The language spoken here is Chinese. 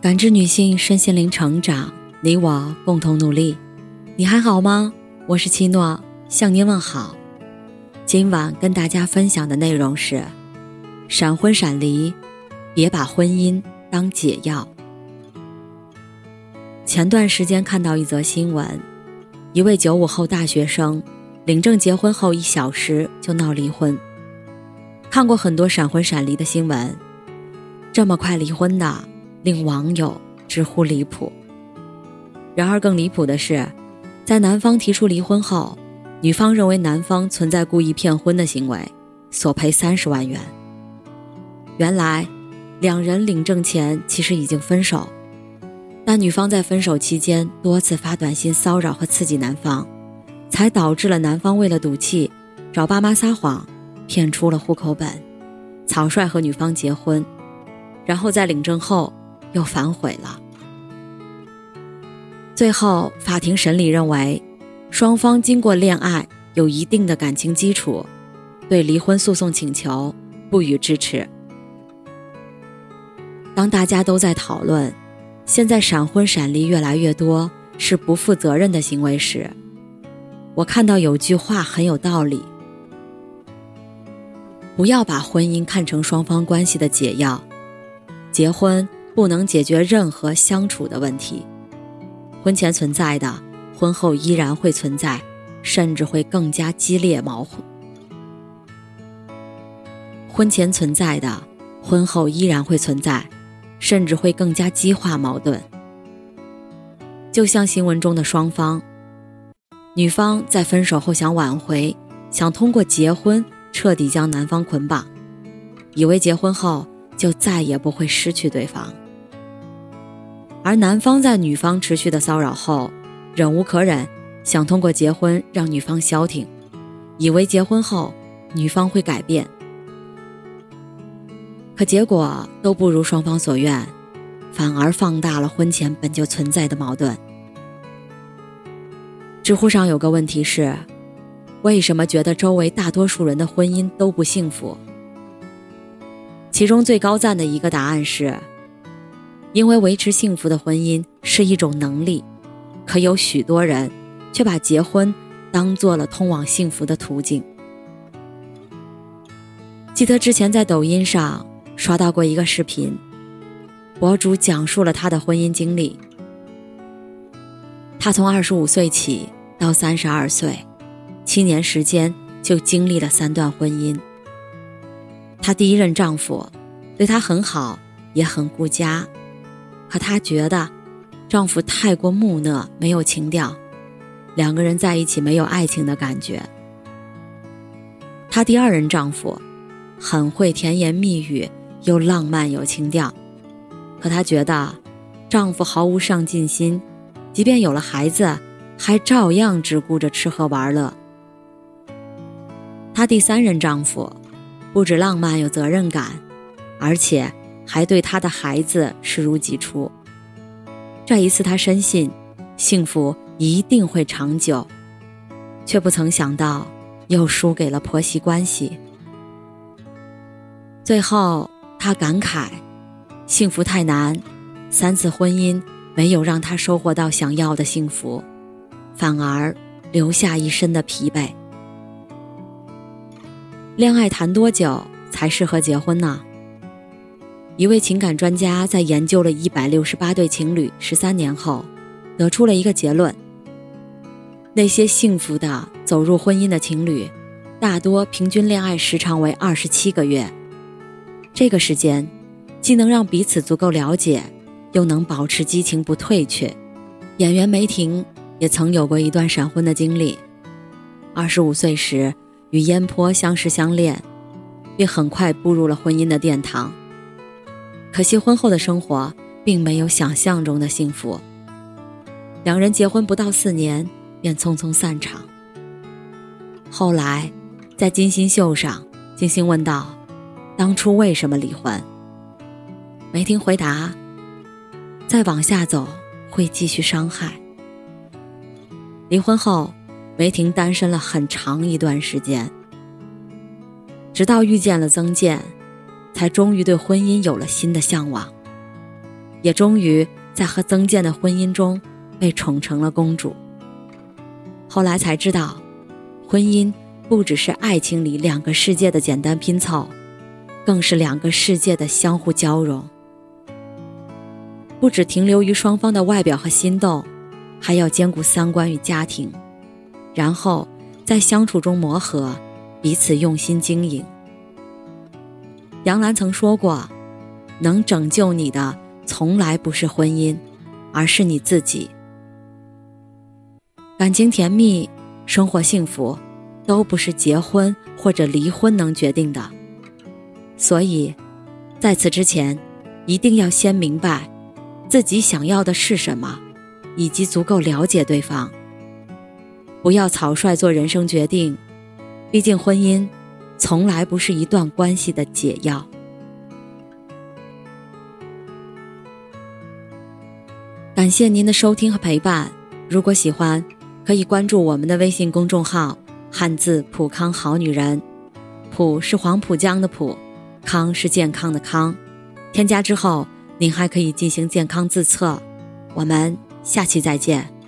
感知女性身心灵成长，你我共同努力。你还好吗？我是七诺，向您问好。今晚跟大家分享的内容是：闪婚闪离，别把婚姻当解药。前段时间看到一则新闻，一位九五后大学生领证结婚后一小时就闹离婚。看过很多闪婚闪离的新闻，这么快离婚的？令网友直呼离谱。然而，更离谱的是，在男方提出离婚后，女方认为男方存在故意骗婚的行为，索赔三十万元。原来，两人领证前其实已经分手，但女方在分手期间多次发短信骚扰和刺激男方，才导致了男方为了赌气，找爸妈撒谎，骗出了户口本，草率和女方结婚，然后在领证后。又反悔了。最后，法庭审理认为，双方经过恋爱，有一定的感情基础，对离婚诉讼请求不予支持。当大家都在讨论现在闪婚闪离越来越多是不负责任的行为时，我看到有句话很有道理：不要把婚姻看成双方关系的解药，结婚。不能解决任何相处的问题，婚前存在的，婚后依然会存在，甚至会更加激烈矛盾。婚前存在的，婚后依然会存在，甚至会更加激化矛盾。就像新闻中的双方，女方在分手后想挽回，想通过结婚彻底将男方捆绑，以为结婚后。就再也不会失去对方，而男方在女方持续的骚扰后，忍无可忍，想通过结婚让女方消停，以为结婚后女方会改变，可结果都不如双方所愿，反而放大了婚前本就存在的矛盾。知乎上有个问题是：为什么觉得周围大多数人的婚姻都不幸福？其中最高赞的一个答案是：因为维持幸福的婚姻是一种能力，可有许多人却把结婚当做了通往幸福的途径。记得之前在抖音上刷到过一个视频，博主讲述了他的婚姻经历。他从二十五岁起到三十二岁，七年时间就经历了三段婚姻。她第一任丈夫对她很好，也很顾家，可她觉得丈夫太过木讷，没有情调，两个人在一起没有爱情的感觉。她第二任丈夫很会甜言蜜语，又浪漫有情调，可她觉得丈夫毫无上进心，即便有了孩子，还照样只顾着吃喝玩乐。她第三任丈夫。不止浪漫有责任感，而且还对他的孩子视如己出。这一次，他深信幸福一定会长久，却不曾想到又输给了婆媳关系。最后，他感慨：幸福太难，三次婚姻没有让他收获到想要的幸福，反而留下一身的疲惫。恋爱谈多久才适合结婚呢？一位情感专家在研究了一百六十八对情侣十三年后，得出了一个结论：那些幸福的走入婚姻的情侣，大多平均恋爱时长为二十七个月。这个时间，既能让彼此足够了解，又能保持激情不退却。演员梅婷也曾有过一段闪婚的经历，二十五岁时。与烟坡相识相恋，并很快步入了婚姻的殿堂。可惜婚后的生活并没有想象中的幸福。两人结婚不到四年，便匆匆散场。后来，在金星秀上，金星问道：“当初为什么离婚？”梅婷回答：“再往下走会继续伤害。”离婚后。梅婷单身了很长一段时间，直到遇见了曾健，才终于对婚姻有了新的向往。也终于在和曾健的婚姻中被宠成了公主。后来才知道，婚姻不只是爱情里两个世界的简单拼凑，更是两个世界的相互交融。不只停留于双方的外表和心动，还要兼顾三观与家庭，然后在相处中磨合，彼此用心经营。杨澜曾说过：“能拯救你的，从来不是婚姻，而是你自己。感情甜蜜，生活幸福，都不是结婚或者离婚能决定的。所以，在此之前，一定要先明白。”自己想要的是什么，以及足够了解对方。不要草率做人生决定，毕竟婚姻从来不是一段关系的解药。感谢您的收听和陪伴。如果喜欢，可以关注我们的微信公众号“汉字普康好女人”，普是黄浦江的浦，康是健康的康。添加之后。您还可以进行健康自测，我们下期再见。